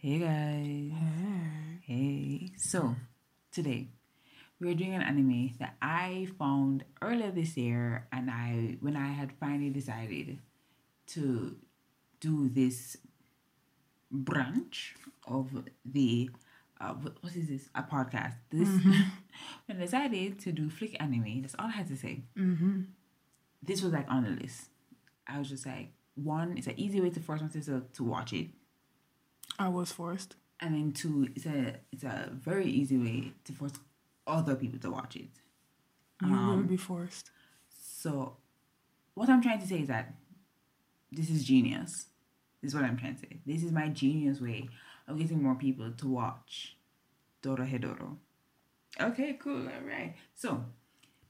Hey guys. Hey. hey. So, today we're doing an anime that I found earlier this year and I when I had finally decided to do this branch of the uh, what is this? A podcast. This when I decided to do flick anime, that's all I had to say. Mm-hmm. This was like on the list. I was just like, one, it's an easy way to force myself to watch it. I was forced. and then two it's a it's a very easy way to force other people to watch it. You will Um, be forced. so what i'm trying to say is that this is genius this is what i'm trying to say. This is my genius way of getting more people to watch Dorohedoro okay cool all right so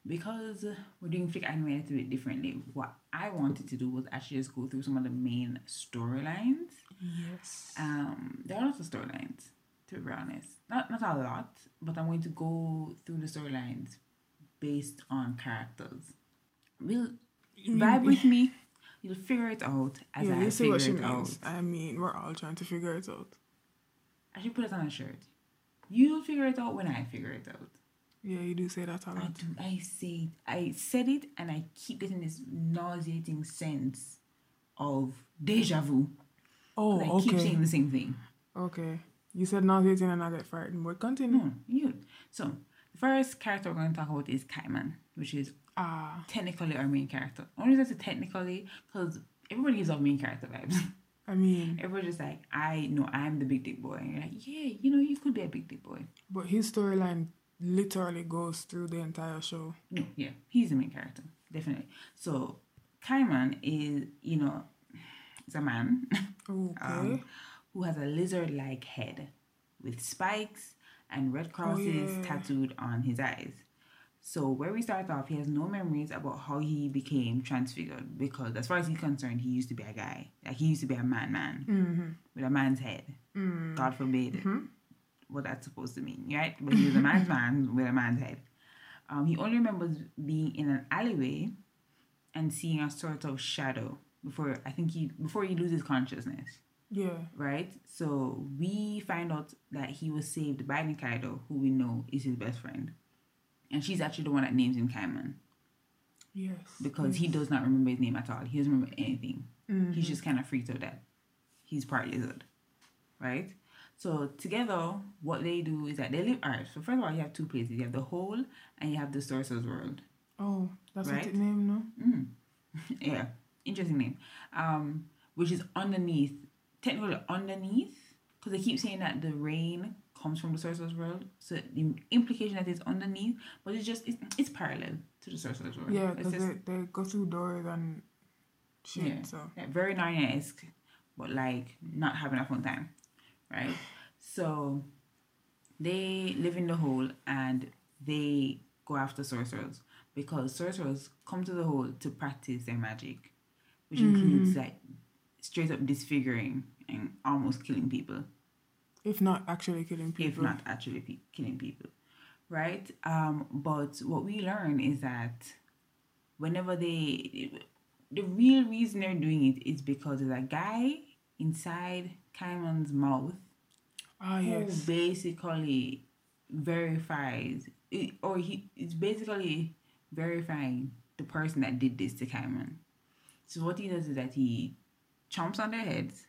because we're doing flick anime a little bit differently what i wanted to do was actually just go through some of the main storylines Yes. um, there are lots of storylines, to be honest. Not not a lot, but I'm going to go through the storylines based on characters. Will vibe with me. You'll figure it out as yeah, I you see what she it out. means. I mean, we're all trying to figure it out. I should put it on a shirt. You'll figure it out when I figure it out. Yeah, you do say that a lot. do. I say. I said it, and I keep getting this nauseating sense of deja vu. Oh, I keep okay. saying the same thing. Okay. You said nauseating and I get frightened, but continue. No, you. So the first character we're going to talk about is Kaiman, which is Ah, technically our main character. Only that's technically because everybody gives off main character vibes. I mean, Everybody's just like, I know I'm the big dick boy. And you're like, yeah, you know, you could be a big dick boy. but his storyline literally goes through the entire show. No, yeah, he's the main character, definitely. So Kaiman is, you know, is a man Okay. um, who has a lizard-like head with spikes and red crosses yeah. tattooed on his eyes. So where we start off, he has no memories about how he became transfigured because, as far as he's concerned, he used to be a guy. Like he used to be a man, man mm-hmm. with a man's head. Mm. God forbid Mhm. what that's supposed to mean, right? But he was a man's man with a man's head. Um, he only remembers being in an alleyway and seeing a sort of shadow before I think he before he loses consciousness Yeah. right? So we find out that he was saved by Nikaido, who we know is his best friend. And she's actually the one that names him Kaiman Yes. because he does not remember his name at all. He doesn't remember anything. Mhm. He's just kind of freaked out that he's part lizard, right? So together, what they do is that they live. Alright, so first of all, you have two places. You have the hole and you have the Sorcerer's World. Oh, that's Right? what it named, no? Mm. yeah, interesting name. Um, which is underneath, technically underneath, because they keep saying that the rain comes from the sorcerer's world. So the implication that it's underneath, but it's just it's, it's parallel to the sorcerer's world. Yeah, because they, they go through doors and shit, Yeah. so. yeah, very Narnia-esque, but like not having a fun time, right? So they live in the hole and they go after sorcerers because sorcerers come to the hole to practice their magic, which includes like straight up disfiguring and almost killing people, If not actually killing people. if not actually pe- killing people, right? Um, but what we learn is that whenever they, the real reason they're doing it is because there's a guy inside Kaiman's mouth Ah, who yes. basically verifies it, or he it's basically verifying the person that did this to Kaiman. So what he does is that he chomps on their heads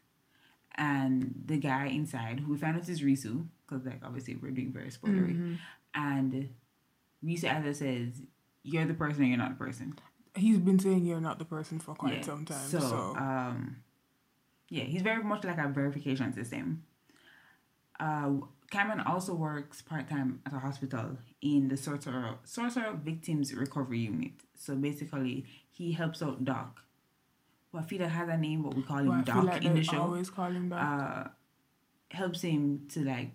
and the guy inside who we found out is Risu, because like obviously we're doing very spoilery, Mm-hmm. and Risu either says, You're the person or you're not the person. He's been saying you're not the person for quite Yeah. some time. So, So, um, yeah, he's very much like a verification system. Uh, Kaiman also works part time at a hospital in the sorcerer sorcerer victims recovery unit. So basically, he helps out Doc. Who I feel that has a name, but we call him feel like in the show. always call him that. Uh, helps him to like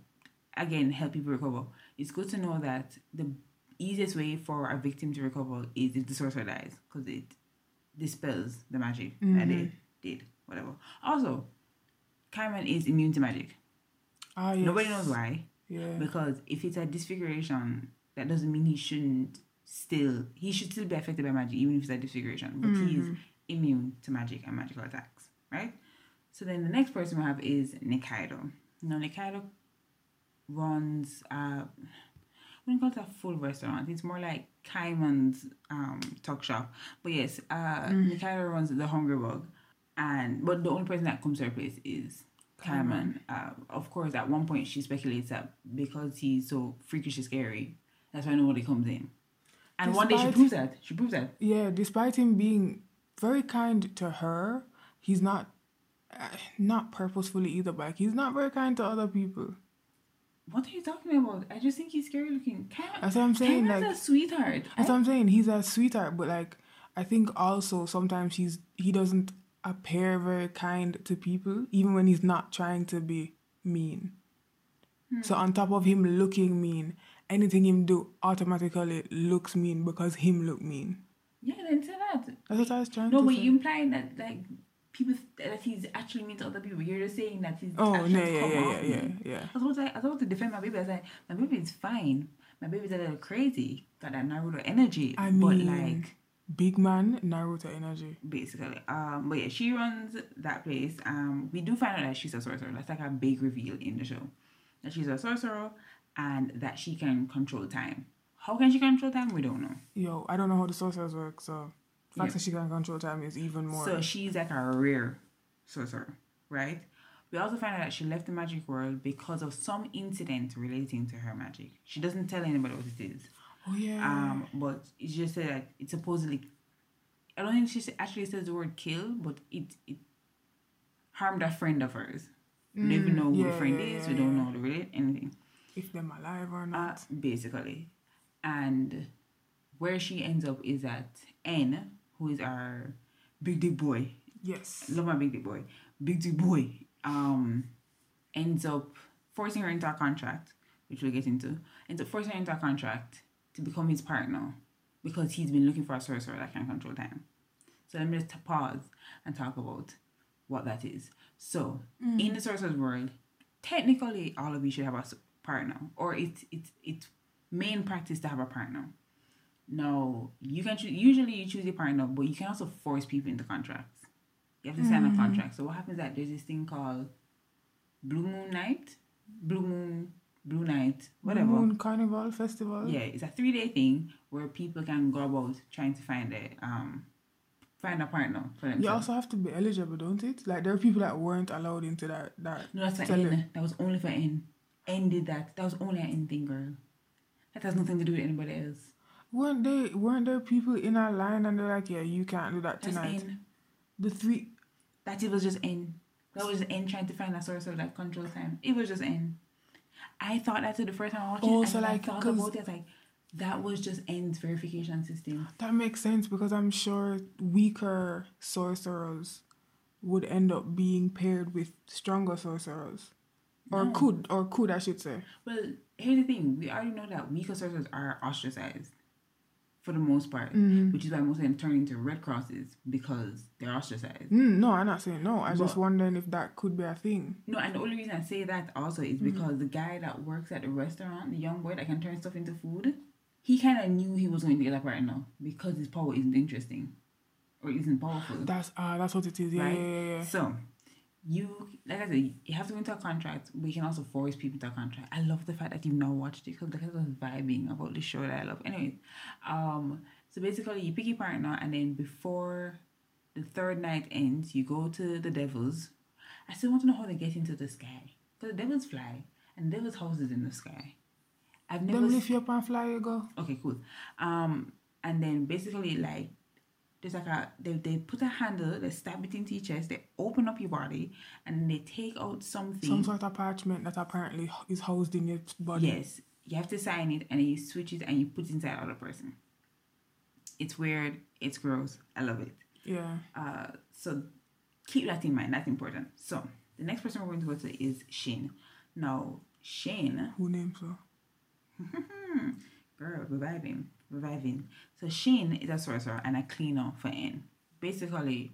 again help people recover. It's good to know that the easiest way for a victim to recover is if the sorcerer dies because it dispels the magic that they did. Whatever. Also, Kaiman is immune to magic. ah, yes. Nobody knows why. Yeah. Because if it's a disfiguration, that doesn't mean he shouldn't still he should still be affected by magic, even if it's a disfiguration. But he's immune to magic and magical attacks, right? So then the next person we have is Nikaido. Now Nikaido runs uh I wouldn't call it a full restaurant. It's more like Kaiman's um talk shop. But yes, uh Nikaido runs the Hungry Bug and but the only person that comes to her place is Kaiman. Uh, of course at one point she speculates that because he's so freakishly scary, that's why nobody comes in. And one day she proves that. She proves that. Yeah, despite him being very kind to her, he's not uh, not purposefully either. But like, he's not very kind to other people. What are you talking about? I just think he's scary looking. Kaiman, That's what I'm saying. Kaiman's Like a sweetheart. that's I- what I'm saying. He's a sweetheart, but like I think also sometimes he's he doesn't appear very kind to people, even when he's not trying to be mean. So on top of him looking mean, anything him do automatically looks mean because him look mean. Yeah, then say that. That's what I was trying No, to but say. you implying that like people that he's actually mean to other people. You're just saying that he's oh actually no, to yeah, yeah, yeah, yeah, yeah. I was about to, I was about to defend my baby. I was like, my baby is fine. My baby's a little crazy. Got that Naruto energy. I but mean- like Big man, Naruto energy. basically, um, but yeah, she runs that place. Um, we do find out that she's a sorcerer. That's like a big reveal in the show. That she's a sorcerer and that she can control time. How can she control time? We don't know. Yo, I don't know how the sorcerers work, so the fact Yeah. that she can control time is even more. So she's like a rare sorcerer, right? We also find out that she left the magic world because of some incident relating to her magic. She doesn't tell anybody what it is. oh yeah. Um, but it's just said that it supposedly. I don't think she actually says the word kill, but it it harmed a friend of hers. we don't even Mm, know who yeah, the friend yeah, is. we don't know the really anything. if they're alive or Uh, not. basically, and where she ends up is at N, who is our big dick boy. yes. love my big dick boy. Big dick boy um ends up forcing her into a contract, which we'll get into. Ends up forcing her into a contract to become his partner because he's been looking for a sorcerer that can control time. So let me just pause and talk about what that is. So in the sorcerer's world, technically all of you should have a partner, or it's it's it's main practice to have a partner. No, you can choose. Usually, you choose your partner, but you can also force people into contracts. You have to sign a contract. So what happens? Is that there's this thing called Blue Moon Night, Blue Moon, Blue Night, whatever. Moon Carnival Festival. Yeah, it's a three day thing where people can go about trying to find a um find a partner for themselves. You also have to be eligible, don't it? Like there are people that weren't allowed into that. That No, that's for N. That was only for N. N did that. That was only an N thing, girl. That has nothing to do with anybody else. weren't they? Weren't there people in our line and they're like, yeah, you can't do that That's tonight. N. The three. That it was just in. That was just N trying to find a source of that control time. It was just in. I thought that too the first time I watched Oh, it. so and like, I thought about it. Like, that was just N's verification system. That makes sense because I'm sure weaker sorcerers would end up being paired with stronger sorcerers, or No. could, or could I should say. Well, here's the thing. We already know that weaker sorcerers are ostracized for the most part, Mm. which is why most of them turn into Red Crosses because they're ostracized. Mm, no, I'm not saying no. I'm just wondering if that could be a thing. No, and the only reason I say that also is Mm-hmm. because the guy that works at the restaurant, the young boy that can turn stuff into food, he kind of knew he was going to get that right now because his power isn't interesting or isn't powerful. That's ah, that's what it is. Yeah, Right? yeah, yeah, yeah. So, you, like I said, you have to go into a contract, but you can also force people to a contract. I love the fact that you've now watched it because I was vibing about the show that I love. Anyways, um, so basically, you pick your partner, and then before the third night ends, you go to the devils. I still want to know how they get into the sky because the devils fly and the devils' houses in the sky. I've never s- lift you up and fly you go. Okay, cool. Um, and then basically like there's like a they, they put a handle, they stab it into your chest, they open up your body, and they take out something. Some sort of parchment that apparently is housed in your body. Yes, you have to sign it, and then you switch it, and you put it inside other person. It's weird. It's gross. I love it. Yeah. Uh, so keep that in mind. That's important. So the next person we're going to go to is Shane. Now Shane Who names her? Girl, reviving, reviving. So Shane is a sorcerer and a cleaner for N. Basically,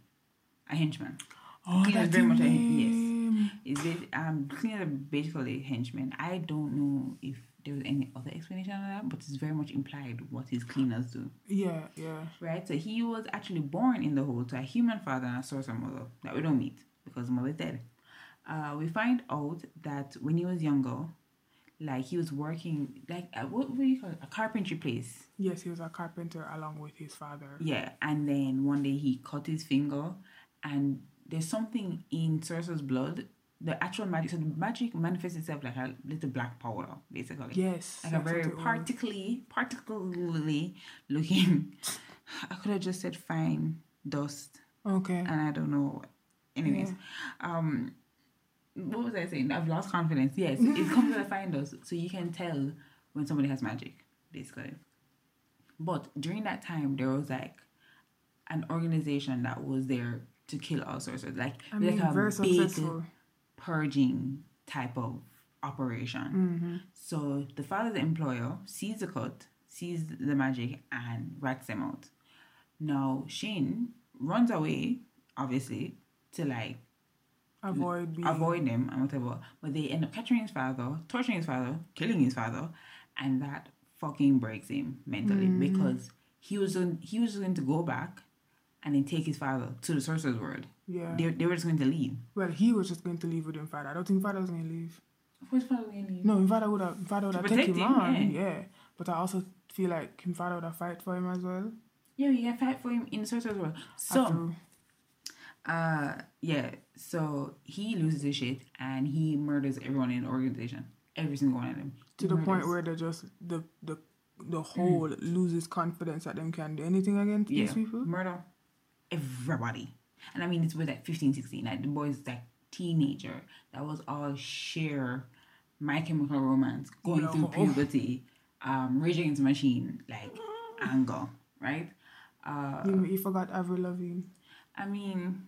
a henchman. Oh, Cleaner that's very much a hen- name. Is bas- um cleaner basically henchman. I don't know if there was any other explanation on that, but it's very much implied what his cleaners do. Yeah, yeah. Right? So he was actually born in the hole to a human father and a sorcerer mother that we don't meet because the mother is dead. uh, we find out that when he was younger, like he was working like at, what, do you call it? A carpentry place. Yes, he was a carpenter along with his father. Yeah, and then one day he cut his finger, and there's something in Sorcerer's blood. The actual magic, so the magic manifests itself like a little black powder, basically. Yes. Like a very particularly, particularly looking. I could have just said fine dust, Okay. and I don't know. Anyways, um, what was I saying? I've lost confidence. Yes, it comes with a fine dust, so you can tell when somebody has magic, basically. But during that time, there was like an organization that was there to kill all sorcerers, like I mean, like a very big successful. purging type of operation. Mm-hmm. So the father's employer sees the cut, sees the magic, and rats them out. Now Shane runs away, obviously, to like Avoid being. avoid them and whatever. But they end up capturing his father, torturing his father, killing his father, and that fucking breaks him mentally because he was going, he was going to go back and then take his father to the sorcerer's world. Yeah. They, they were just going to leave. Well, he was just going to leave with him, father. I don't think father was going to leave. Who's father going to leave? No, father would have. Father would have taken him him, on. yeah. Yeah. But I also feel like his father would have fight for him as well. Yeah, you can fight for him in the sorcerer's world. So. Uh, yeah. So he loses his shit and he murders everyone in the organization. Every single one of them. to He the point where they just the the the whole loses confidence that them can do anything against yeah, these people. murder everybody. And I mean, it's with like 15, 16. Like the boy's like teenager. That was all sheer My Chemical Romance, going through puberty, um, Rage Against the Machine, like anger, right? Uh, You, you forgot Avril Lavigne. I mean,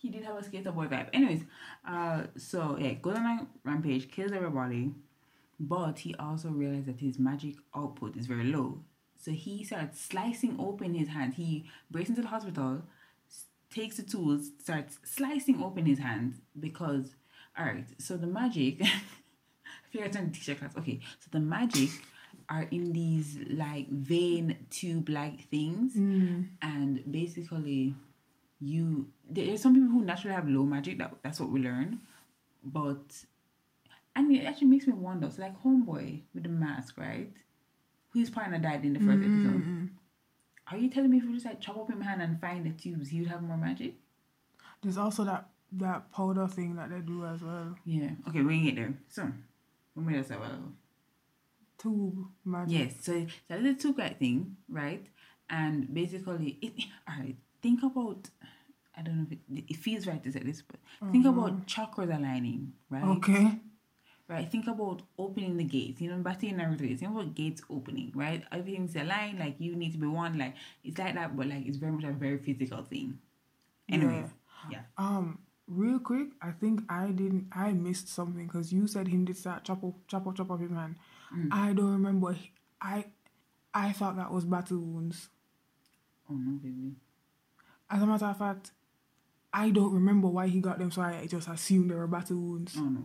he did have a skater boy vibe. Anyways, uh, so yeah, goes on a rampage, kills everybody, but he also realized that his magic output is very low. So he starts slicing open his hand. He breaks into the hospital, takes the tools, starts slicing open his hand because, all right. So the magic, I feel like on teacher class. Okay, so the magic are in these like vein tube-like things and basically you there's some people who naturally have low magic that that's what we learn but and it actually makes me wonder so like homeboy with the mask right whose partner died in the 1st mm-hmm. episode are you telling me if we just like chop up his hand and find the tubes he would have more magic There's also that that powder thing that they do as well. yeah okay we get there so we made us a ago. Tube magic. Yes, so it's a little two guy thing, right? And basically, it, all right, think about, I don't know if it, it feels right to say this, but think about chakras aligning, right? Okay. Right, think about opening the gates. You know, back in Naruto, think about gates opening, right? Everything's aligned, like you need to be one, like it's like that, but like it's very much a very physical thing. Anyways, yeah. Um, real quick, I think I didn't. I missed something because you said him did start chop up, chop up, chop up his hand. Mm. I don't remember. I, I thought that was battle wounds. Oh no, baby. As a matter of fact, I don't remember why he got them, so I just assumed they were battle wounds. Oh no.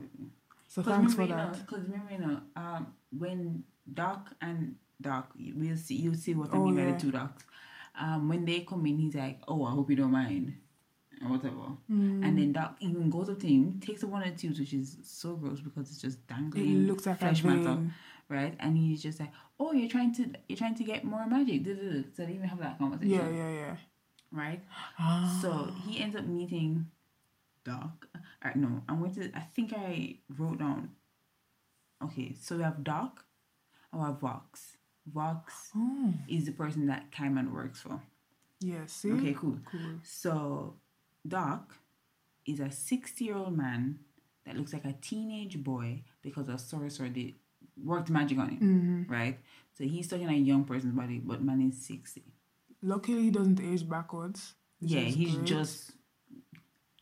So thanks for that. Cause remember, you know, um, when Doc and Doc, we'll see, you'll see what I Oh, mean by the two Docs. Um, when they come in, he's like, "Oh, I hope you don't mind," or whatever. Mm. And then Doc even goes up to him, takes the one and twos, which is so gross because it's just It dangling looks like flesh matter, right? And he's just like, "Oh, you're trying to, you're trying to get more magic." duh, duh, duh." So they even have that conversation Yeah, yeah, yeah. Right? Ah. So he ends up meeting Doc. Right, no, I'm going to. I think I wrote down. Okay, so we have Doc, and we have Vox. Vox Oh, is the person that Kaiman works for. yeah. Okay, cool. Cool. So Doc is a 60 year old man that looks like a teenage boy because a sorcerer did worked magic on him, Mm-hmm. right? So he's in a young person's body, but man is 60. Luckily, he doesn't age backwards. yeah, he's great. just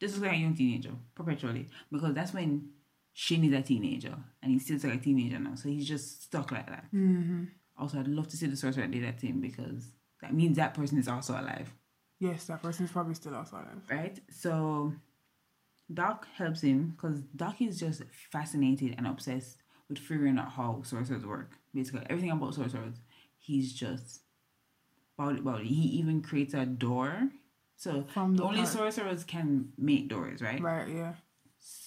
is like a young teenager perpetually because that's when Shin is a teenager and he's still like a teenager now, so he's just stuck like that. Mm-hmm. Also, I'd love to see the sorcerer did that him because that means that person is also alive, Yes, that person is probably still also alive. right? So Doc helps him because Doc is just fascinated and obsessed with figuring out how sorcerers work. Basically, everything about sorcerers, he's just about. He even creates a door. So From the only sorcerers can make doors, right? Right. Yeah.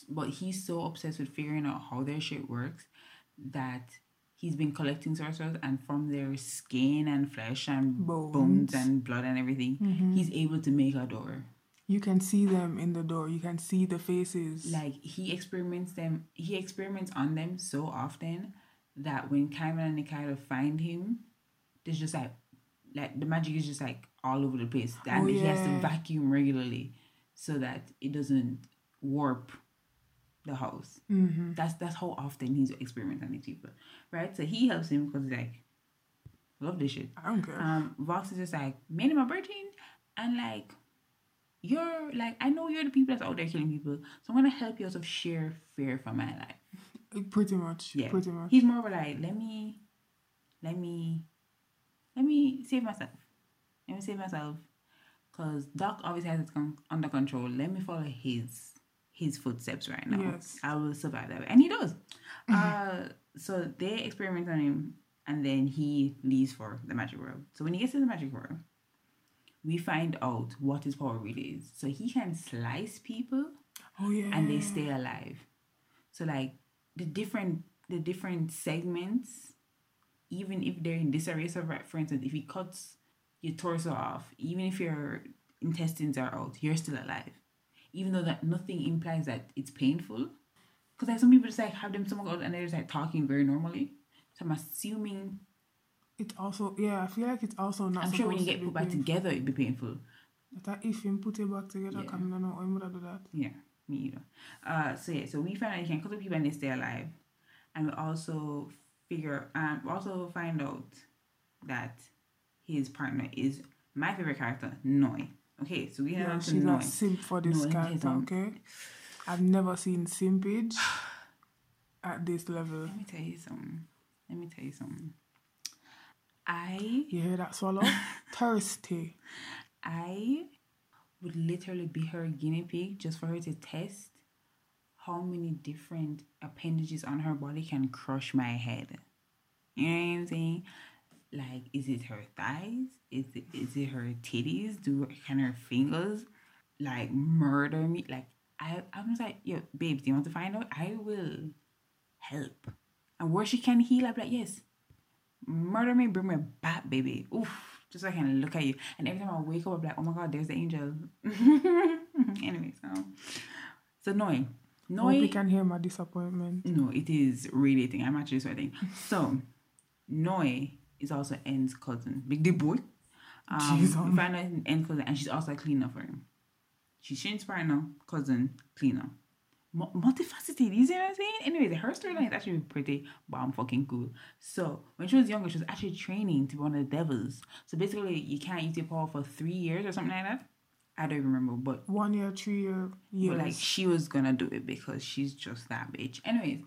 But he's so obsessed with figuring out how their shit works that he's been collecting sorcerers and from their skin and flesh and bones, Bones. and blood and everything, mm-hmm. he's able to make a door. You can see them in the door. You can see the faces. Like he experiments them, he experiments on them so often that when Kaiman and Nikaido find him, there's just like, like the magic is just like all over the place, and Oh, he has to vacuum regularly so that it doesn't warp the house. mm-hmm. That's that's how often he's experimenting these people, right? So he helps him because he's like, love this shit. I don't care. Um, Vox is just like, man, my virgin, and like, you're like, I know you're the people that's out there killing people, so I'm gonna help you out of sheer fear for my life. pretty much. Yeah, Pretty much. He's more of a like, let me, let me, let me save myself. Let me save myself, cause Doc obviously has it con- under control. Let me follow his his footsteps right now. Yes. I will survive that way, and he does. uh, so they experiment on him, and then he leaves for the magic world. So when he gets to the magic world, we find out what his power really is. So he can slice people oh yeah. and they stay alive. So like the different the different segments, even if they're in disarray. So for instance, if he cuts your torso off, even if your intestines are out, you're still alive. Even though that nothing implies that it's painful. Because like some people just like have them stomach out and they're just like talking very normally. So I'm assuming It's also yeah. I feel like it's also not. I'm sure when you get put back painful. together it'd be painful. That if you put it back together, Yeah. come no, I'm gonna do that. Yeah, me either. Uh, so yeah, so we found out you can cut the people and they stay alive, and we also figure, um, we also find out that his partner is my favorite character, Noi. Okay, so we have Yeah, to she's Noi. simp for this No, it is, character. um, Okay, I've never seen simpage at this level. Let me tell you something. Let me tell you something. I You hear that swallow? Thirsty. I would literally be her guinea pig just for her to test how many different appendages on her body can crush my head. You know what I'm saying? Like, is it her thighs? Is it is it her titties? Do can her fingers like murder me? Like I I'm just like, yo, babes, do you want to find out? I will help. And where she can heal, be like, yes. Murder me, bring me back, baby. Oof. Just so I can look at you. And every time I wake up, I'm like, oh my god, there's the angel. anyway, so so Noi. Hope you can hear my disappointment. no, it is radiating. I'm actually sweating. So, Noi is also N's cousin, Big D boy. Um, Jeez, we find out N's cousin, and she's also a cleaner for him. She's Shane's partner, cousin, cleaner. Mu- multifaceted, you see what I'm saying? Anyways, her storyline is actually pretty bomb fucking cool. So, when she was younger, she was actually training to be one of the devils. So, basically, you can't use your power for three years or something like that. I don't even remember, but One year, three year, years. but like she was gonna do it because she's just that bitch. Anyways,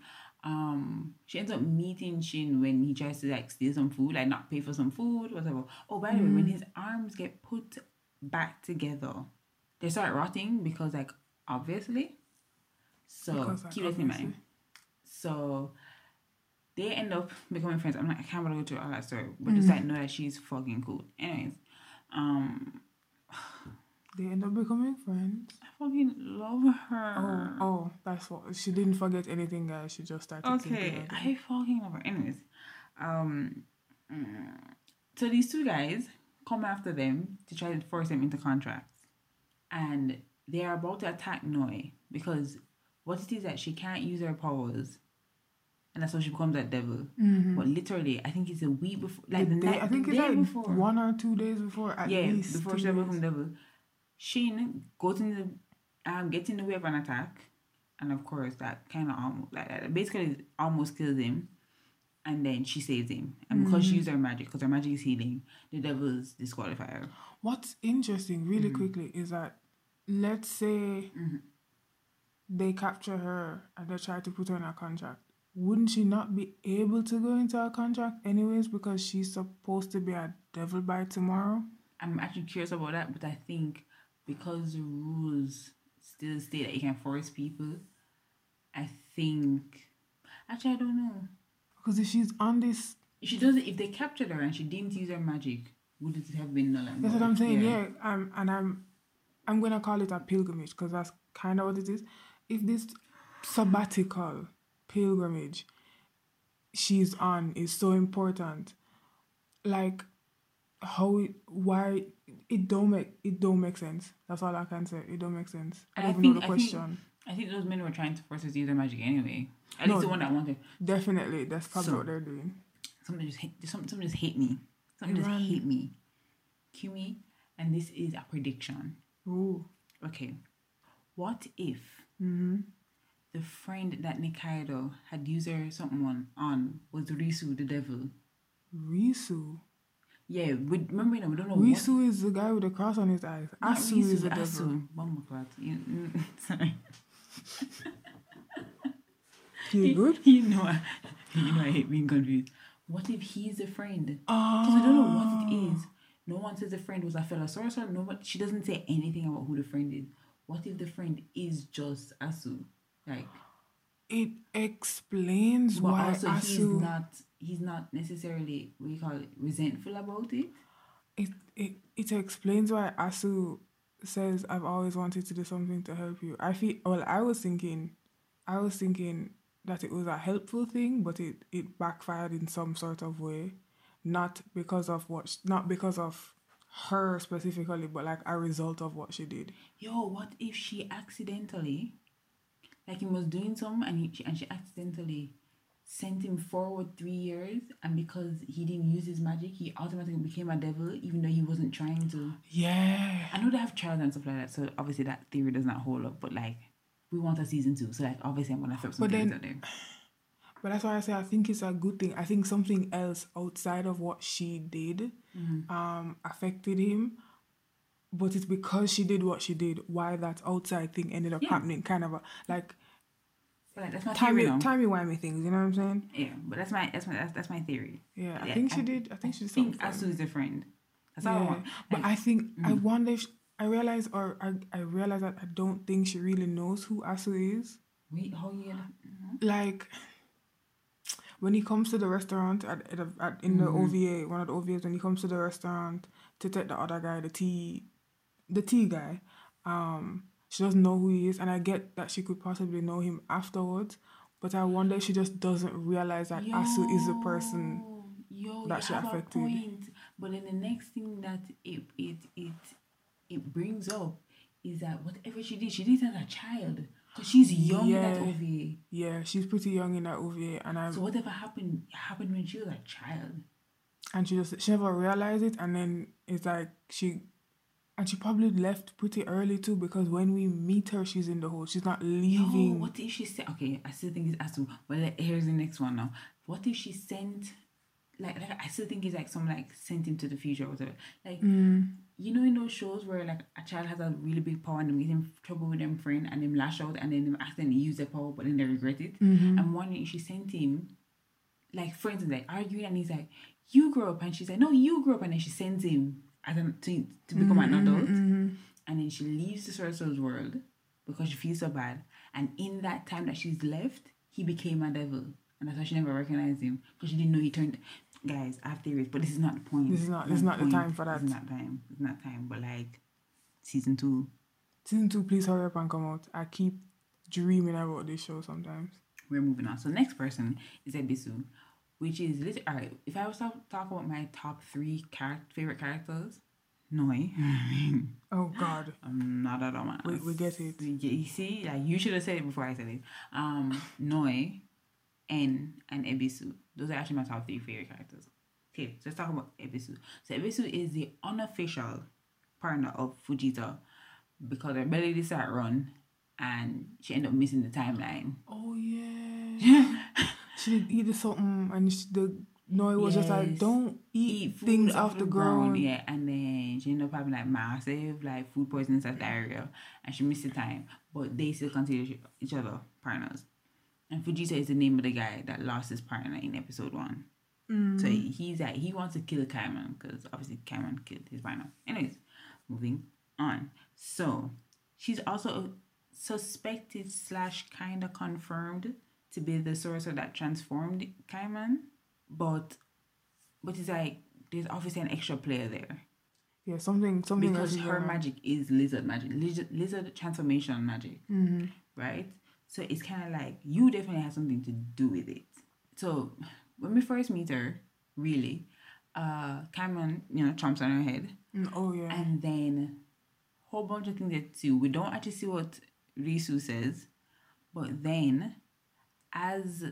um, she ends up meeting Shin when he tries to like steal some food, like not pay for some food, whatever. Oh, by the way, when his arms get put back together, they start rotting because like obviously. So Because, like, keep that in mind. So they end up becoming friends. I'm like, I can't really go through all that story, but just like know that she's fucking cool. Anyways, um, they end up becoming friends. I fucking love her. Oh, oh, that's what. She didn't forget anything, guys. She just started Okay. I fucking love her. Anyways, um, mm, so these two guys come after them to try to force them into contracts, and they are about to attack Noi because what it is that she can't use her powers, and that's how she becomes that devil. But literally, I think it's a week before, like the, Mm-hmm. The day- night, I think it's day like before. one or two days before, at yeah, least. before she become devil. Shane goes in the um gets in the way of an attack, and of course that kind of almost like that basically almost kills him, and then she saves him. And because Mm-hmm. she used her magic, because her magic is healing, the devils disqualify her. What's interesting, really Mm-hmm. quickly, is that let's say they capture her and they try to put her in a contract. Wouldn't she not be able to go into a contract anyways because she's supposed to be a devil by tomorrow? I'm actually curious about that, but I think because the rules still state that you can force people, I think actually I don't know. Because if she's on this, If she does it, if they captured her and she didn't use her magic, would it have been null and that's what I'm saying. Yeah, um, and I'm, I'm gonna call it a pilgrimage because that's kind of what it is. if this sabbatical pilgrimage she's on is so important, like how it, why it don't make it don't make sense. That's all I can say. It don't make sense. I don't I even think- know the I think- question. I think those men were trying to force us to use their magic anyway. At No. least the one that wanted. Definitely, that's probably So- what they're doing. Something just hate. Something, something just hate me. Something just hate me. Cue me, and this is a prediction. Ooh. Okay, what if Mm-hmm. the friend that Nikaido had used her something on was Risu the devil? Risu. Yeah, we remember you know, we don't know Risu is the guy with the cross on his eyes. Asu Risu, is the devil. Asu. Mm, sorry. You good? You know, I, you know, I hate being confused. What if he's a friend? Because we don't know what it Ah. No one says the friend was a fellow sorcerer. No one, she doesn't say anything about who the friend is. What if the friend is just Asu? Like, It explains but why also he's Asu. not. He's not necessarily you call it resentful about it. it, it it explains why Asu says I've always wanted to do something to help you. I feel well I was thinking I was thinking that it was a helpful thing, but it, it backfired in some sort of way. Not because of what not because of her specifically, but like a result of what she did. Yo, what if she accidentally, like he was doing something and he, and she accidentally sent him forward three years, and because he didn't use his magic, he automatically became a devil, even though he wasn't trying to. Yeah. I know they have trials and stuff like that, so obviously that theory does not hold up. But like, we want a season two, so like obviously I'm gonna throw some But then- out there. But that's why I say I think it's a good thing. I think something else outside of what she did um affected him. But it's because she did what she did, why that outside thing ended up Yeah. happening. Kind of a, like But like that's my timey, theory. Timey wimey things, you know what I'm saying? Yeah, but that's my that's my that's, that's my theory. Yeah, I Yeah, think she did. I think she did think something. Asu is a friend. That's all I Yeah, want. but I think I mm. wonder if I realize or I I realize that I don't think she really knows who Asu is. wait, how you gonna? like when he comes to the restaurant at, at, at in the mm-hmm. OVA, one of the OVAs, when he comes to the restaurant to take the other guy, the tea, the tea guy, um, she doesn't know who he is, and I get that she could possibly know him afterwards, but I wonder if she just doesn't realize that Asu is the person. Yo, that she affected. point. But then the next thing that it it it it brings up is that whatever she did, she did it as a child. Cause she's young in that Yeah. OVA. Yeah, she's pretty young in that OVA, and I So whatever happened happened when she was a child. and she just she never realized it, and then it's like she. And she probably left pretty early too because when we meet her, she's in the hole. She's not Yo, leaving. what if she said? Okay, I still think it's Asu. Like, here's the next one now. What if she sent? Like, like I still think it's like some like sent him to the future or whatever. Like Mm. you know in those shows where like a child has a really big power and they get in trouble with them friend and them lash out and then them accidentally use their power but then they regret it. Mm-hmm. I'm wondering if she sent him like for instance like arguing and he's like, You grow up and she's like, No, you grow up and then she sends him as an to, to become an Mm-hmm, adult and then she leaves the sorcerer's world because she feels so bad. And in that time that she's left, he became a devil. And that's why she never recognized him because she didn't know he turned. Guys, I have theories, but this is not the point. This is not- this is not the point. time for that. This is not time. It's not time. But like, season two, Season two, please hurry up and come out. I keep dreaming about this show sometimes. we're moving on. So next person is Ebisu, which is lit- all right. If I was to talk about my top three char- favorite characters, Noi. Oh God, I'm not a dumbass. we, we get it. You see, like you should have said it before I said it. Um, Noi, N, and Ebisu. Those are actually my top three favorite characters. Okay, so let's talk about Ebisu. So Ebisu is the unofficial partner of Fujita because her belly did start run and she ended up missing the timeline. Oh yeah. she eat something, mm, and she, the Noi was just like, "Don't eat, Eat things off the ground." yeah, and then she ended up having like massive like food poisoning and diarrhea, and she missed the time. But they still consider each- other partners. And Fujita is the name of the guy that lost his partner in episode one. So mm. he's like he wants to kill Kaiman because obviously Kaiman killed his partner. Anyways, moving on. So she's also suspected slash kind of confirmed to be the sorcerer that transformed Kaiman, but but it's like there's obviously an extra player there Yeah, something, something because her on. magic is lizard magic, lizard, lizard transformation magic. Mm-hmm. right? So it's kind of like you definitely have something to do with it. So when we first meet her, really, uh, Kaiman, you know, trumps on her head, Mm, oh yeah. and then whole bunch of things that too. We don't actually see what Risu says, but then as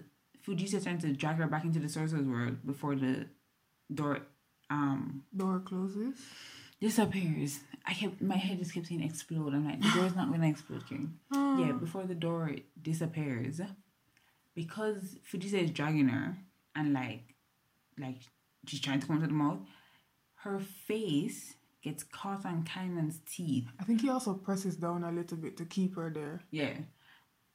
Fujita trying to drag her back into the sorcerer's world before the door um Door closes. disappears. I kept my head just kept saying explode. I'm like, the door's not gonna explode, King. Yeah, before the door disappears, because Fujita is dragging her and like like she's trying to come to the mouth, her face gets caught on Kaiman's teeth. I think he also presses down a little bit to keep her there. Yeah.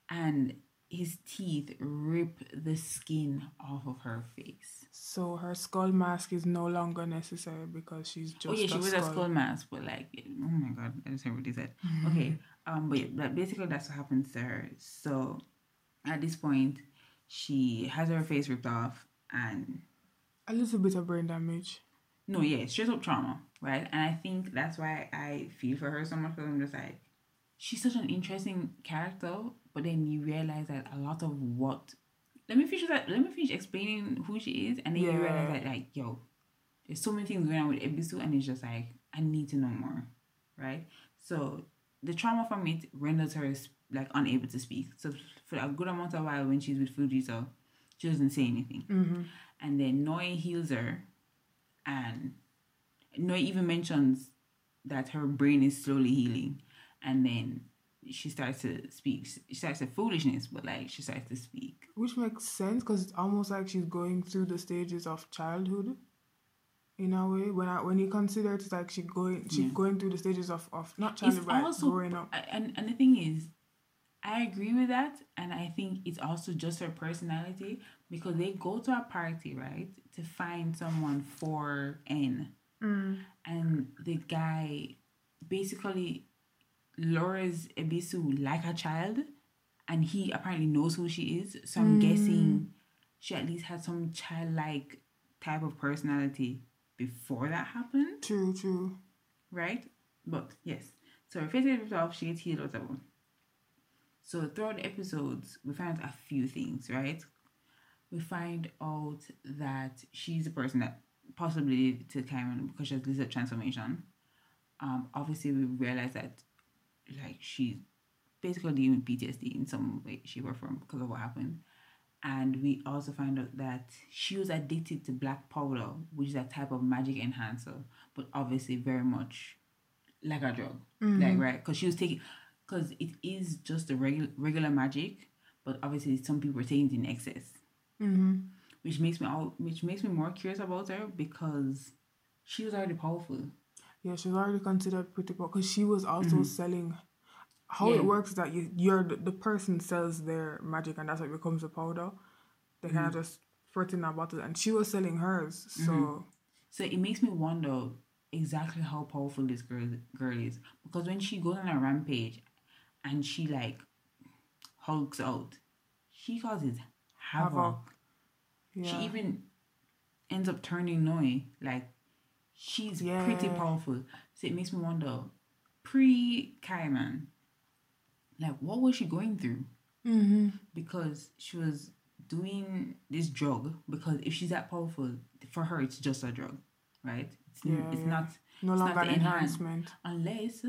And his teeth rip the skin off of her face. So her skull mask is no longer necessary because she's just oh yeah, she was skull. a skull mask, but like, oh my god, I just heard what he said. Okay, um, but yeah, but basically that's what happens to her. So at this point, she has her face ripped off, and A little bit of brain damage. no, yeah, straight up trauma, right? And I think that's why I feel for her so much because I'm just like, she's such an interesting character, but then you realize that a lot of what. Let me finish that. Let me finish explaining who she is, and then you realize that like, yo, there's so many things going on with Ebisu, and it's just like I need to know more, right? So the trauma from it renders her like unable to speak. So for a good amount of while when she's with Fujita, she doesn't say anything, Mm-hmm. and then Noi heals her, and Noi even mentions that her brain is slowly healing, and then she starts to speak. She starts to foolishness, but like she starts to speak. Which makes sense because it's almost like she's going through the stages of childhood. In a way, when I when you consider it, it's like she going she Yeah. going through the stages of, of not childhood but also growing up. And and the thing is, I agree with that, and I think it's also just her personality because they go to a party right to find someone for N, Mm. and the guy basically lures Ebisu like a child, and he apparently knows who she is. So I'm guessing she at least had some childlike type of personality before that happened True, true. right? But yes, so her face ripped off, she gets healed, whatever. So throughout the episodes, we find a few things, right? We find out that she's a person that possibly did to Kaiman because she has lizard transformation. Um, obviously, we realize that like she's basically dealing with PTSD in some way, shape, or form because of what happened. And we also find out that she was addicted to black powder, which is a type of magic enhancer, but obviously very much like a drug, like right? Because she was taking, because it is just a regular regular magic, but obviously some people are taking it in excess, Mm-hmm. which makes me all which makes me more curious about her because she was already powerful. Yeah, she's already considered pretty poor because she was also selling. How Mm-hmm. Yeah. it works is that you you're the, the person sells their magic and that's what becomes a powder. They kind Mm-hmm. of just put it in a bottle and she was selling hers. So Mm-hmm. So it makes me wonder exactly how powerful this girl girl is because when she goes on a rampage and she like hulks out, she causes havoc. Havoc. yeah, She even ends up turning Noi like she's pretty powerful. So it makes me wonder pre Kaiman, like what was she going through? mm-hmm. Because she was doing this drug because if she's that powerful, for her it's just a drug, right? It's, n- Yeah, it's yeah. not no it's longer not an enhancement. unless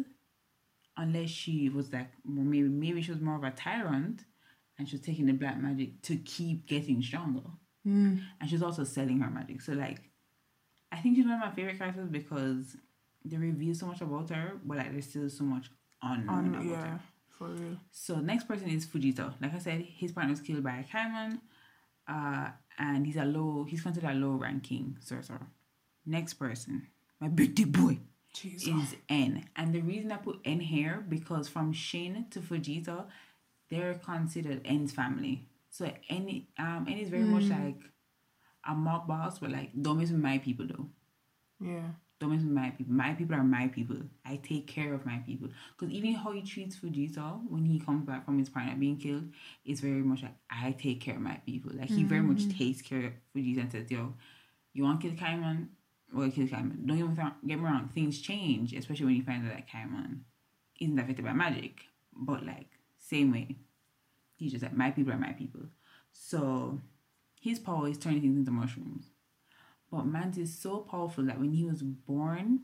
unless she was like maybe maybe she was more of a tyrant and she was taking the black magic to keep getting stronger Mm. and she's also selling her magic so like i think she's one of my favorite characters because they reveal so much about her but like there's still so much unknown On, about yeah, her for real. so next person is Fujita like i said his partner was killed by a Kaiman, uh and he's a low he's considered a low ranking sorcerer next person my beauty boy Jesus. is N. And the reason I put N here because from Shin to Fujita, they're considered N's family. So N um N is very much like a mob boss, but like don't mess with my people though. Yeah. Don't mess with my people. My people are my people. I take care of my people. Because even how he treats Fujita when he comes back from his partner being killed, is very much like I take care of my people. Like he very much mm-hmm. takes care of Fujita and says, "Yo, you want to kill Kaiman? Well, kill Kaiman. Don't wrong, get me wrong. Things change, especially when you find out that Kaiman isn't affected by magic. But like same way, He's just like my people are my people. So his power is turning things into mushrooms. But Mantis is so powerful that when he was born,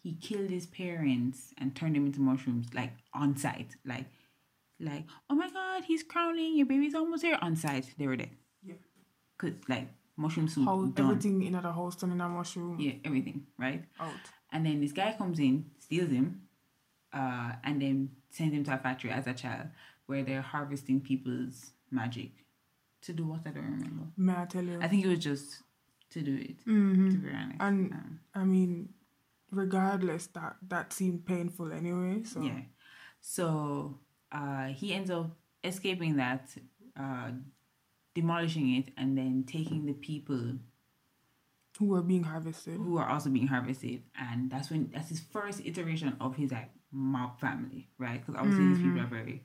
he killed his parents and turned them into mushrooms, like on site. Like like, oh my god, he's crowning, your baby's almost here on site. They were dead. Yeah. Cause like mushroom soup How done. everything in house done in a mushroom Yeah, everything, right? out. And then this guy comes in, steals him, uh, and then sends him to a factory as a child where they're harvesting people's magic. To do what I don't remember. May I tell you? I think it was just to do it, hmm to be honest. And Um, I mean, regardless, that that seemed painful anyway. So Yeah. So uh, he ends up escaping that, uh, demolishing it, and then taking the people who are being harvested. who are also being harvested. And that's when that's his first iteration of his like mob family, right? Because obviously these people are very,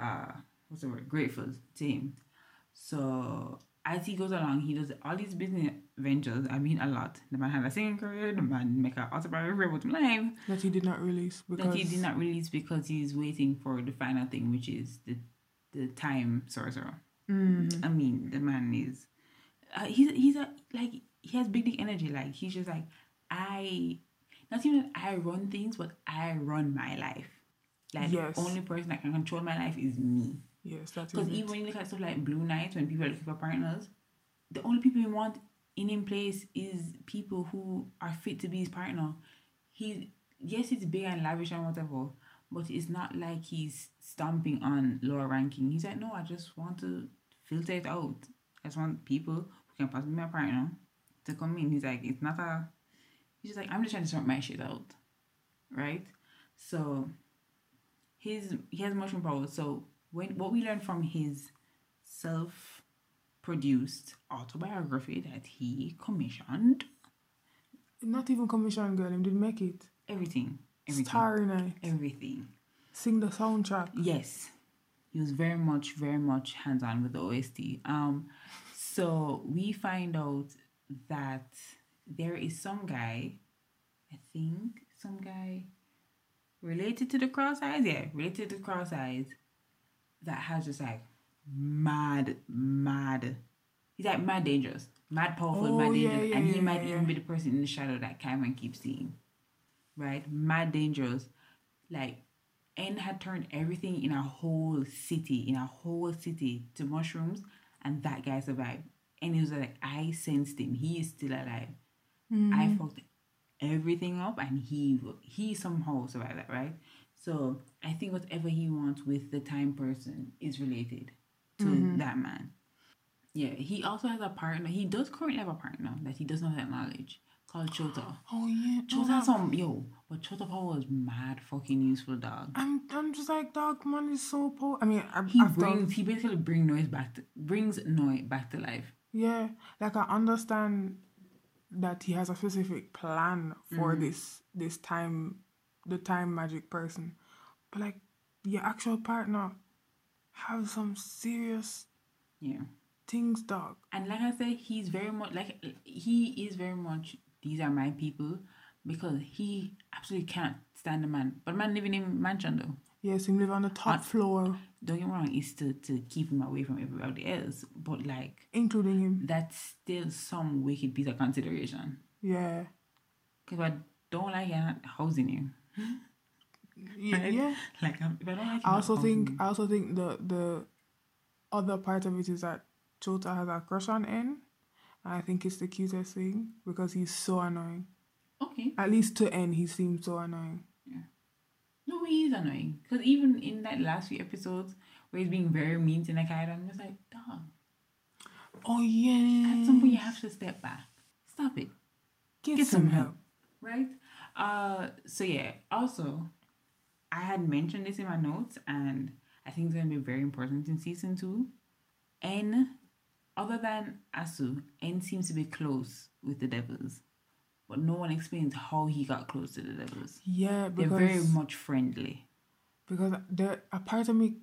uh, what's the word, grateful to him. So as he goes along, he does all these business ventures. I mean, a lot. The man had a singing career. The man make an autobiography about his life. that he did not release because that he did not release because he's waiting for the final thing, which is the the time sorcerer. Mhm. I mean, the man is uh, he's he's a like he has big dick energy. Like he's just like I, not even that I run things, but I run my life. Like Yes. the only person that can control my life is me. Yes, that is Because even when you look at stuff like Blue Night, when people are looking for partners, the only people you want in in place is people who are fit to be his partner. He yes, it's big and lavish and whatever, but it's not like he's stomping on lower ranking. He's like, no, I just want to filter it out. I just want people who can possibly be my partner to come in. He's like, it's not a. He's just like, I'm just trying to sort my shit out, right? So his he has mushroom power. So when what we learned from his self produced autobiography that he commissioned. Not even commission girl, him did make it. everything everything. Starry Night. everything. Sing the soundtrack. yes. He was very much very much hands-on with the ost um so we find out that there is some guy i think some guy related to the cross eyes? Yeah related to the cross eyes that has just like mad mad he's like mad dangerous. Mad powerful Oh, mad yeah, dangerous. Yeah, and he yeah, might even be the person in the shadow that Kaiman keeps seeing. Right? Mad dangerous. Like N had turned everything in a whole city in a whole city to mushrooms and that guy survived. And he was like I sensed him. He is still alive. I mm-hmm. fucked everything up and he he somehow survived that, right? So I think whatever he wants with the time person is related to that man. Yeah, he also has a partner. He does currently have a partner that he does not acknowledge called Chota. Oh yeah. Chota has some yo, but Chota power was mad fucking useful, dog. I'm I'm just like dog man is so po I mean I, He after, brings he basically bring noise back to brings noise back to life. yeah like I understand that he has a specific plan for Mm-hmm. this this time the time magic person but like your actual partner have some serious Yeah. things dog And like I said, he's very much like he is very much these are my people because he absolutely can't stand the man. But man living in mansion though. yes him live on the top On- floor Don't get me wrong, is to, to keep him away from everybody else. But like including him that's still some wicked piece of consideration. yeah Because I don't like housing you. Yeah, Right? yeah. Like um, if I don't like I also think I also think the the other part of it is that Chota has a crush on N. And I think it's the cutest thing because he's so annoying. Okay. At least to N, he seems so annoying. Yeah. No, he is annoying. Because even in that last few episodes where he's being very mean to Nikaido, I'm just like, dog. Oh yeah. At some point you have to step back. Stop it. get, get some some help. right? Uh, so yeah. Also, I had mentioned this in my notes, and I think it's gonna be very important in season two. N, other than Asu, N seems to be close with the devils, but no one explains how he got close to the devils. Yeah, because They're very much friendly. because there a part of me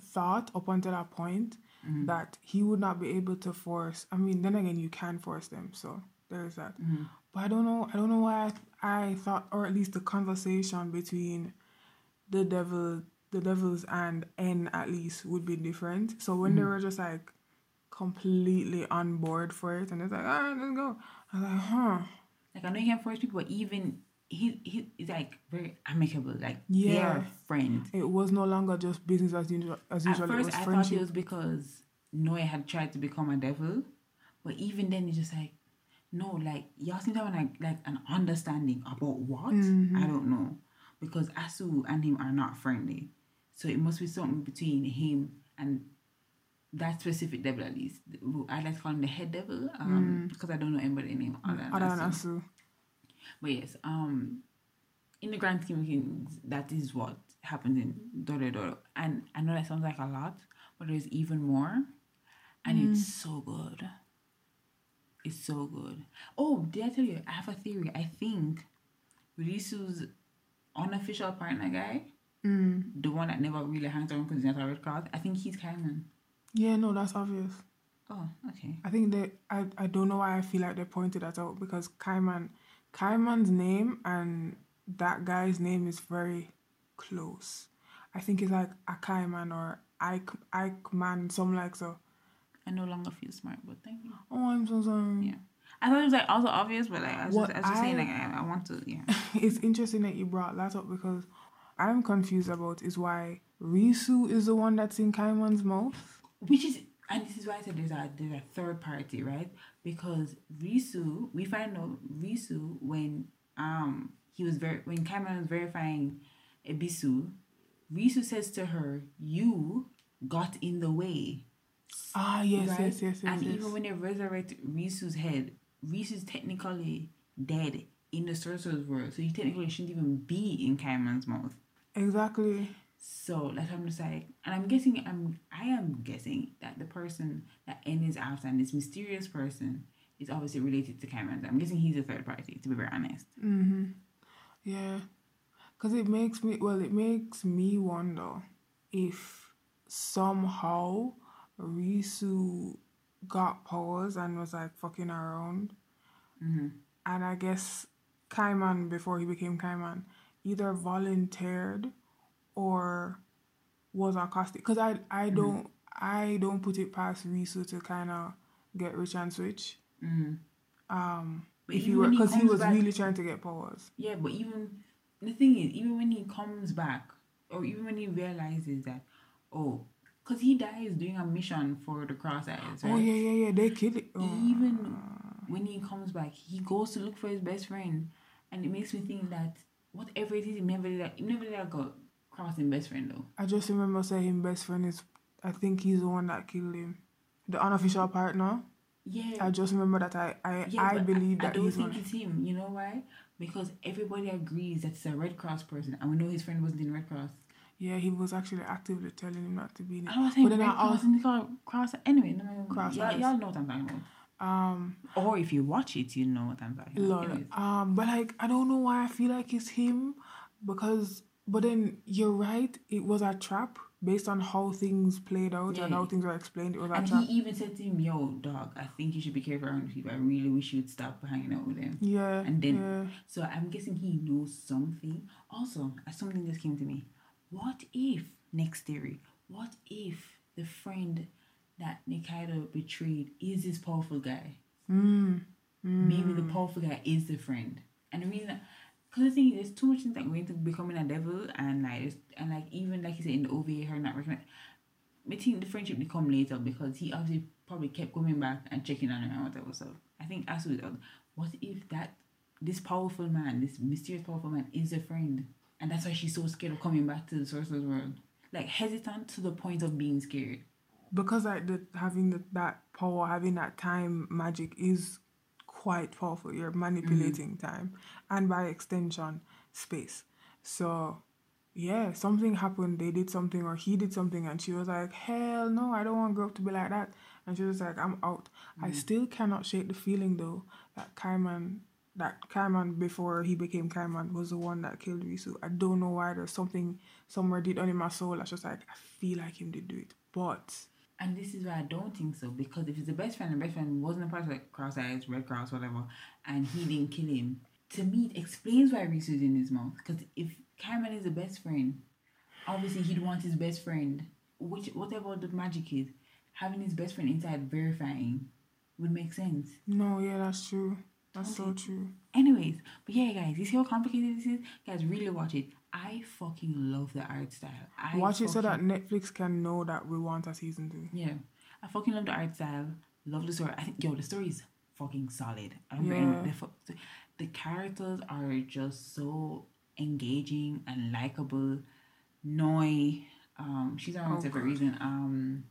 thought up until that point Mm-hmm. that he would not be able to force. I mean, then again, you can force them, so there is that. Mm-hmm. But I don't know. I don't know why I, I thought, or at least the conversation between the devil the devils and N at least would be different. So when they Mm-hmm. were just like completely on board for it and it's like, ah, let's go. I was like, huh. Like I know you can force people, but even he he is like very amicable. Like they Yeah. are friends. It was no longer just business as usual. As At usual, first, was I thought friendship. it was because Noah had tried to become a devil, but even then, it's just like, no, like y'all seem to have like like an understanding about what Mm-hmm. I don't know, because Asu and him are not friendly, so it must be something between him and that specific devil at least. I like to call him the head devil, um, because I don't know anybody name other than Mm. Other than Asu. Asu. But yes, um, in the grand scheme of things, that is what happens in Dorohedoro. And I know that sounds like a lot, but there's even more. And it's so good. It's so good. Oh, did I tell you? I have a theory. I think Risu's unofficial partner guy, Mm. the one that never really hangs around because he's not a red cross, I think he's Kaiman. Yeah, no, that's obvious. Oh, okay. I think they I, I don't know why I feel like they pointed that out because Kaiman Kaiman's name and that guy's name is very close. I think it's like a Kaiman or Ike Ike man, something like so. I no longer feel smart, but thank you. Oh I'm so sorry. Yeah. I thought it was like also obvious, but like I was What just, I was just saying like I, I want to yeah. it's interesting that you brought that up because I'm confused about is why Risu is the one that's in Kaiman's mouth. Which is and this is why I said there's a there's a third party, right? Because Risu, we find out Risu when um he was very when Kaiman was verifying Ebisu, Risu says to her, You got in the way. Ah yes, right? yes, yes, yes, And yes. even when they resurrect Risu's head, Risu's technically dead in the sorcerer's world. So he technically shouldn't even be in Kaiman's mouth. exactly. So that's what I'm just like, and I'm guessing I'm I am guessing that the person that N is after and this mysterious person is obviously related to Kaiman. I'm guessing he's a third party, to be very honest. Mm-hmm. Yeah. Because it makes me, well, it makes me wonder if somehow Risu got powers and was like fucking around. Mm-hmm. And I guess Kaiman, before he became Kaiman, either volunteered or was accosted. Because I, I don't, I don't put it past Risu to kind of get rich and switch. Mm-hmm. Um, But if he were, when he because he was back- really trying to get powers. Yeah, but even the thing is, even when he comes back, or even when he realizes that, oh, because he dies doing a mission for the Cross Eyes, right? Oh yeah, yeah, yeah. They killed it. Oh. even when he comes back, he goes to look for his best friend, and it makes me think that whatever it is, he never did that. He never did that go crossing best friend though. I just remember saying best friend is. I think he's the one that killed him, the unofficial partner. Yeah, I just remember that I I, yeah, I believe I, that don't he's think it's him. You know why? Because everybody agrees that it's a Red Cross person, and we know his friend wasn't in Red Cross. Yeah, he was actually actively telling him not to be in it. I don't think But then I Cross also- and called Cross. Anyway, no, Cross y'all, y'all know what I'm talking about. Um, Or if you watch it, you know what I'm talking about. Lord, um, but like I don't know why I feel like it's him, because but then you're right. It was a trap based on how things played out and how things were explained. It was a And trap. he even said to him, "Yo, dog, I think you should be careful around people. I really wish you'd stop hanging out with them." yeah, and then- yeah. So I'm guessing he knows something. Also, something just came to me. What if next theory? What if the friend that Nikaido betrayed is this powerful guy? Mm. Maybe the powerful guy is the friend. And the reason, because the thing is, there's too much things that go into becoming a devil, and like, and like even like you said in the OVA, her not recognizing. I think the friendship will come later because he obviously probably kept coming back and checking on her and whatever. So I think as with what if that this powerful man, this mysterious powerful man, is a friend, and that's why she's so scared of coming back to the sorcerer's world, like hesitant to the point of being scared. because like the having the, that power, having that time magic is quite powerful. You're manipulating mm-hmm. time, and by extension, space. So, yeah, something happened. They did something, or he did something, and she was like, "Hell no, I don't want to grow up to be like that." And she was like, "I'm out." I mm. still cannot shake the feeling though that Kaiman. That Kaiman before he became Kaiman was the one that killed Risu. I don't know why. There's something somewhere deep down in my soul that's just like I feel like him did do it, but And this is why I don't think so because if it's the best friend, the best friend wasn't a part of like Cross Eyes, Red Cross, whatever, and he didn't kill him. To me, it explains why Risu is in his mouth. Because if Kaiman is the best friend, obviously he'd want his best friend. Which whatever the magic is, having his best friend inside verifying would make sense. No, yeah, that's true. That's so true. Anyways, but yeah, guys, you see how complicated this is? Guys, really watch it. I fucking love the art style. I Watch it so that Netflix can know that we want a season two. Yeah. I fucking love the art style. Love the story. I think yo, the story is fucking solid. I don't Yeah. the, the characters are just so engaging and likable. Noi, um, she's around Oh, for a reason. Um,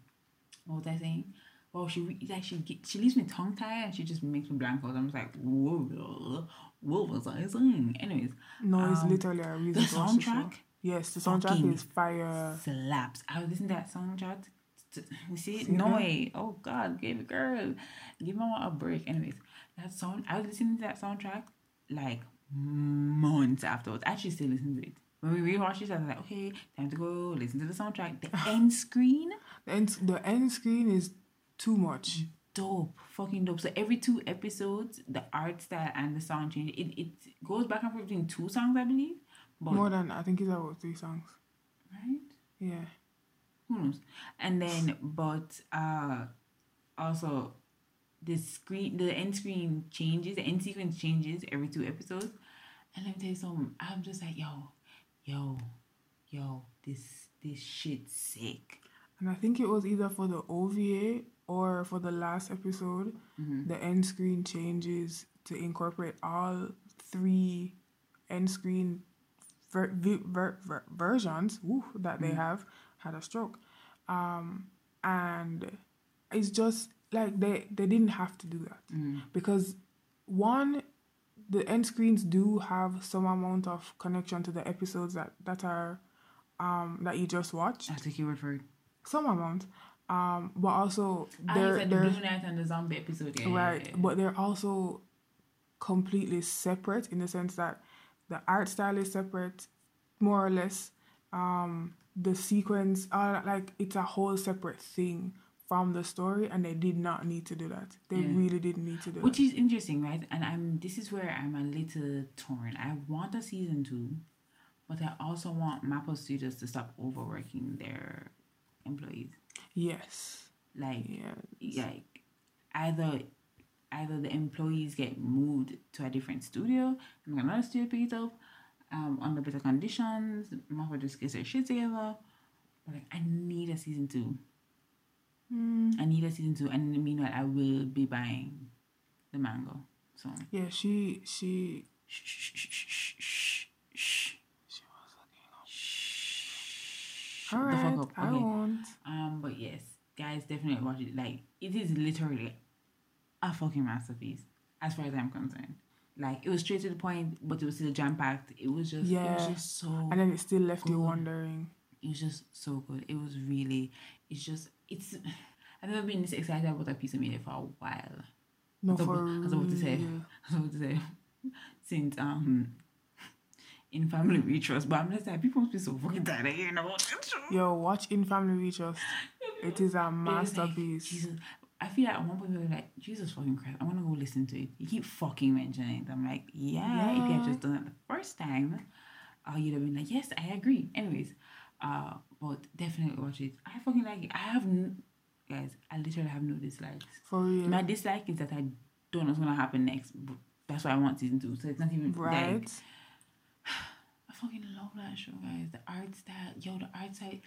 what was I saying? Well, she like she she leaves me tongue tied and she just makes me blank out. I'm just like, whoa, what was I saying? Anyways, No, it's Um, literally a reason the to watch the show. soundtrack Yes, the soundtrack is fire. slaps. I was listening to that soundtrack. You see, See no way. Oh God, give it, girl, give my a break. Anyways, that song. I was listening to that soundtrack like months afterwards. I actually still listen to it. When we rewatched it, I was like, okay, time to go listen to the soundtrack. The end screen, The end, the end screen is too much. dope, fucking dope. So every two episodes, the art style and the sound change. It it goes back and forth between two songs, I believe. But More than I think it's about three songs. right. Yeah. who knows and then but uh also the screen the end screen changes the end sequence changes every two episodes and let me tell you something i'm just like yo yo yo this this shit's sick And I think it was either for the OVA or for the last episode, Mm-hmm. the end screen changes to incorporate all three end screen ver- ver- ver- versions woo, that they have had a stroke. Um, and it's just like they, they didn't have to do that. Because one, the end screens do have some amount of connection to the episodes that, that are um, that you just watched. Take your word for some amount um but also they're the they're blue night and the zombie episode yeah, right yeah, yeah. but they're also completely separate in the sense that the art style is separate more or less. Um the sequence are like it's a whole separate thing from the story and they did not need to do that. They Yeah. really didn't need to do which that. is interesting right? And i'm this is where i'm a little torn. I want a season two but i also want MAPPA studios to stop overworking their employees yes. Like yeah like either either the employees get moved to a different studio and another studio pick it up um under better conditions Marvel just gets their shit together. But like I need a season two. Mm, I need a season two and in the meanwhile I will be buying the mango so. Yeah she she shh shh shh she was looking up shh all the fuck up i okay won't Um, but yes, guys, definitely watch it. Like, it is literally a fucking masterpiece, as far as I'm concerned. Like, it was straight to the point, but it was still jam packed. It was just, yeah. it was just so, and then it still left you wondering it was just so good. It was really, it's just, it's. I've never been this excited about a piece of media for a while. no for I was about to say. I was about to say, since um, in family we trust, but I'm just like people must be so fucking tired about that. Yo, watch In Family We Trust. It is a like, masterpiece. Jesus, I feel like at one point we were like, Jesus fucking Christ, I want to go listen to it. You keep fucking mentioning it. I'm like, yeah, if you had Yeah. just done it the first time, uh, you'd have been like, yes, I agree. Anyways, uh, but definitely watch it. I fucking like it. I have, n- guys, I literally have no dislikes. For real. My dislike is that I don't know what's gonna happen next. But that's why I want season two. So it's not even right? Like, fucking love that show, guys. The art style, yo, the art style.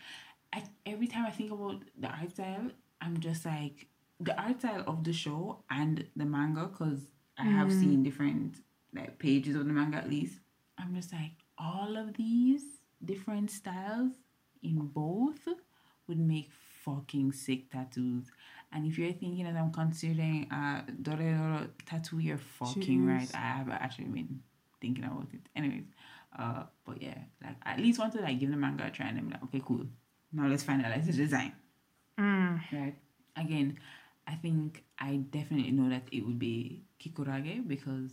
I every time I think about the art style, I'm just like the art style of the show and the manga, cause I have mm. seen different like pages of the manga at least. I'm just like all of these different styles in both would make fucking sick tattoos. And if you're thinking that I'm considering uh, a Dorohedoro tattoo, you're fucking right. I have actually been thinking about it. Anyways, uh, but yeah, like I at least want to like give the manga a try and I'm like, okay, cool. Now let's finalize the design. Mm. Right. Again, I think I definitely know that it would be Kikurage because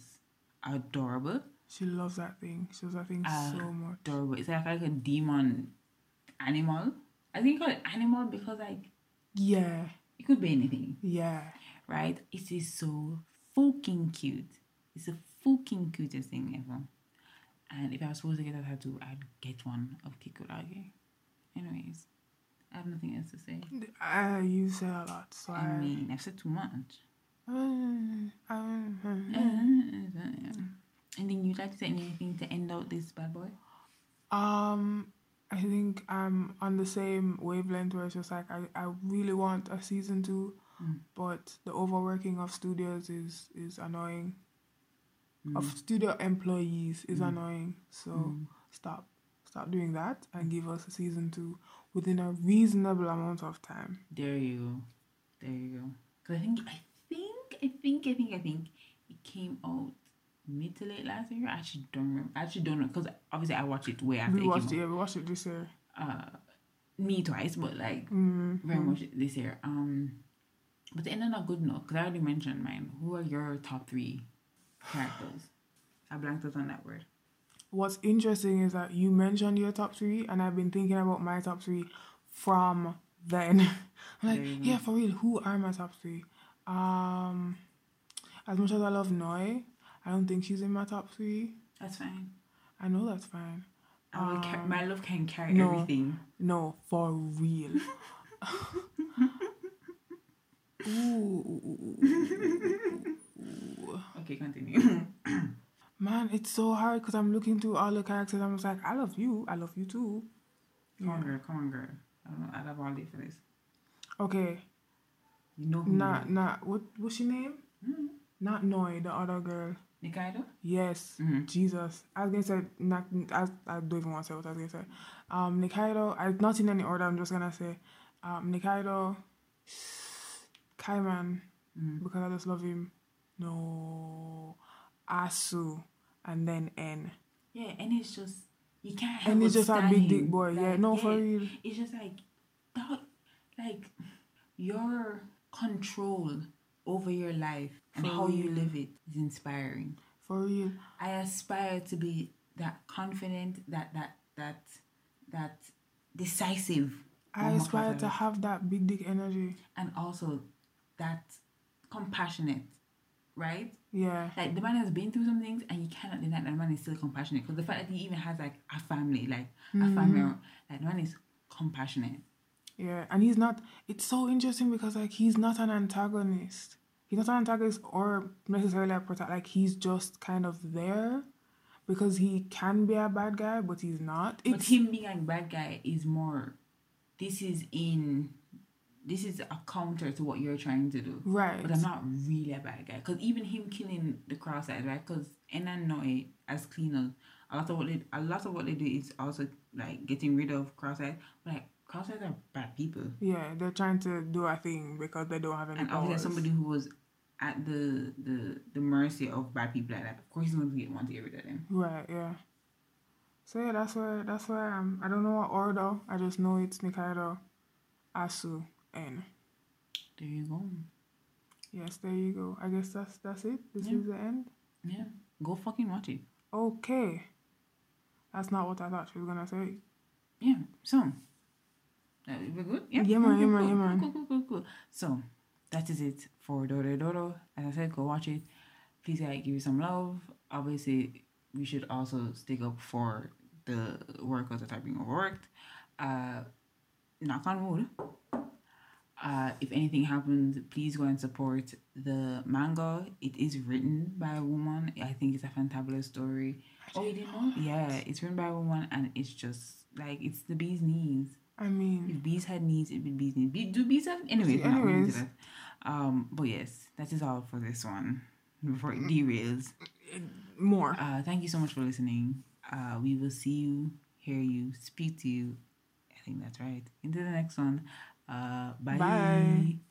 adorable. She loves that thing. She loves that thing Uh, so much. Adorable. It's like, like a demon animal. I think call it animal because like Yeah. it could be anything. Yeah. right? It is so fucking cute. It's the fucking cutest thing ever. And if I was supposed to get a tattoo, I'd get one of Kikurage. Anyways, I have nothing else to say. Uh, you say a lot, so I I. mean, I've said too much. Uh, uh, uh, Anything you'd like to say? Anything to end out this bad boy? Um, I think I'm on the same wavelength where it's just like I, I really want a season two, Mm. but the overworking of studios is is annoying. Mm. Of studio employees is Mm. annoying. So Mm. stop stop doing that and give us a season two within a reasonable amount of time. There you go. There you go. Cause I think I think I think I think I think it came out mid to late last year. I actually don't remember. I actually don't know because obviously I watched it way after we it watched it. came Yeah, we watched it this year. Uh, me twice, but like Mm, very much this year. Um, but the end on a good note because I already mentioned mine. Who are your top three characters? I blanked out on that word. What's interesting is that you mentioned your top three, and I've been thinking about my top three from then. I'm like, you yeah, for real, who are my top three? Um, as much as I love Noi, I don't think she's in my top three. That's fine. I know that's fine. I will ca- Um, my love can carry no. everything. No, for real. ooh, ooh, ooh. Okay, continue. Man, it's so hard because I'm looking through all the characters. I'm just like, I love you. I love you too. come on, girl. Come on, girl. I don't know. I have all day for this. Okay, You know who? not not what what's your name? Mhm. Not Noi, the other girl. Nikaido. Yes, Mhm. Jesus. I was gonna say not. I, I don't even want to say what I was gonna say. Um, Nikaido. I not in any order. I'm just gonna say, um, Nikaido, Kaiman Mhm. because I just love him. No, Asu, and then N. Yeah, and it's just you can't. help And it's just a big dick boy. yeah, Like, no, for real. It's just like that. Like your control over your life and For how you live it is inspiring. For real. I aspire to be that confident, that that that that decisive, I aspire to have that big dick energy. and also that compassionate, right? Yeah. Like the man has been through some things, and you cannot deny that the man is still compassionate. Because the fact that he even has like a family, like a family, Mhm. like the man is compassionate. Yeah, and he's not. It's so interesting because like he's not an antagonist. He's not an antagonist or necessarily a protect. Like he's just kind of there because he can be a bad guy, but he's not. but him being a bad guy is more. This is in. This is a counter to what you're trying to do. right. But I'm not really a bad guy. Because even him killing the cross eyes, right? Because Enanoe eh, as cleaners, a lot of what they a lot of what they do is also like getting rid of cross eyes. But like cross eyes are bad people. Yeah, they're trying to do a thing because they don't have any And powers. obviously somebody who was at the the the mercy of bad people like that, of course he's gonna get want to get rid of them. Right. Yeah. So yeah, that's where that's where I'm. I don't know what order. I just know it's Nikaido, Asu, N. There you go. Yes, there you go. I guess that's that's it. This Yeah. is the end. Yeah. Go fucking watch it. Okay. That's not what I thought she was gonna say. Yeah. So uh, we're good? Yeah. Yeah, man, Okay, yeah, man, cool, yeah, man. Cool, cool, cool, cool. So that is it for Dorohedoro. As I said, go watch it. Please like give you some love. Obviously, we should also stick up for the workers that are being overworked. Uh knock on wood. Uh, if anything happens, please go and support the manga. It is written by a woman. I think it's a fantabulous story. Oh, you didn't know? Yeah, it's written by a woman, and it's just like it's the bee's knees. I mean, If bees had knees, it'd be bees knees. Be- do bees have? Anyways, we're not going into Anyways. Um, but yes, that is all for this one. Before it derails. more. Uh, thank you so much for listening. Uh, we will see you, hear you, speak to you. I think that's right. Into the next one. Uh, bye. Bye.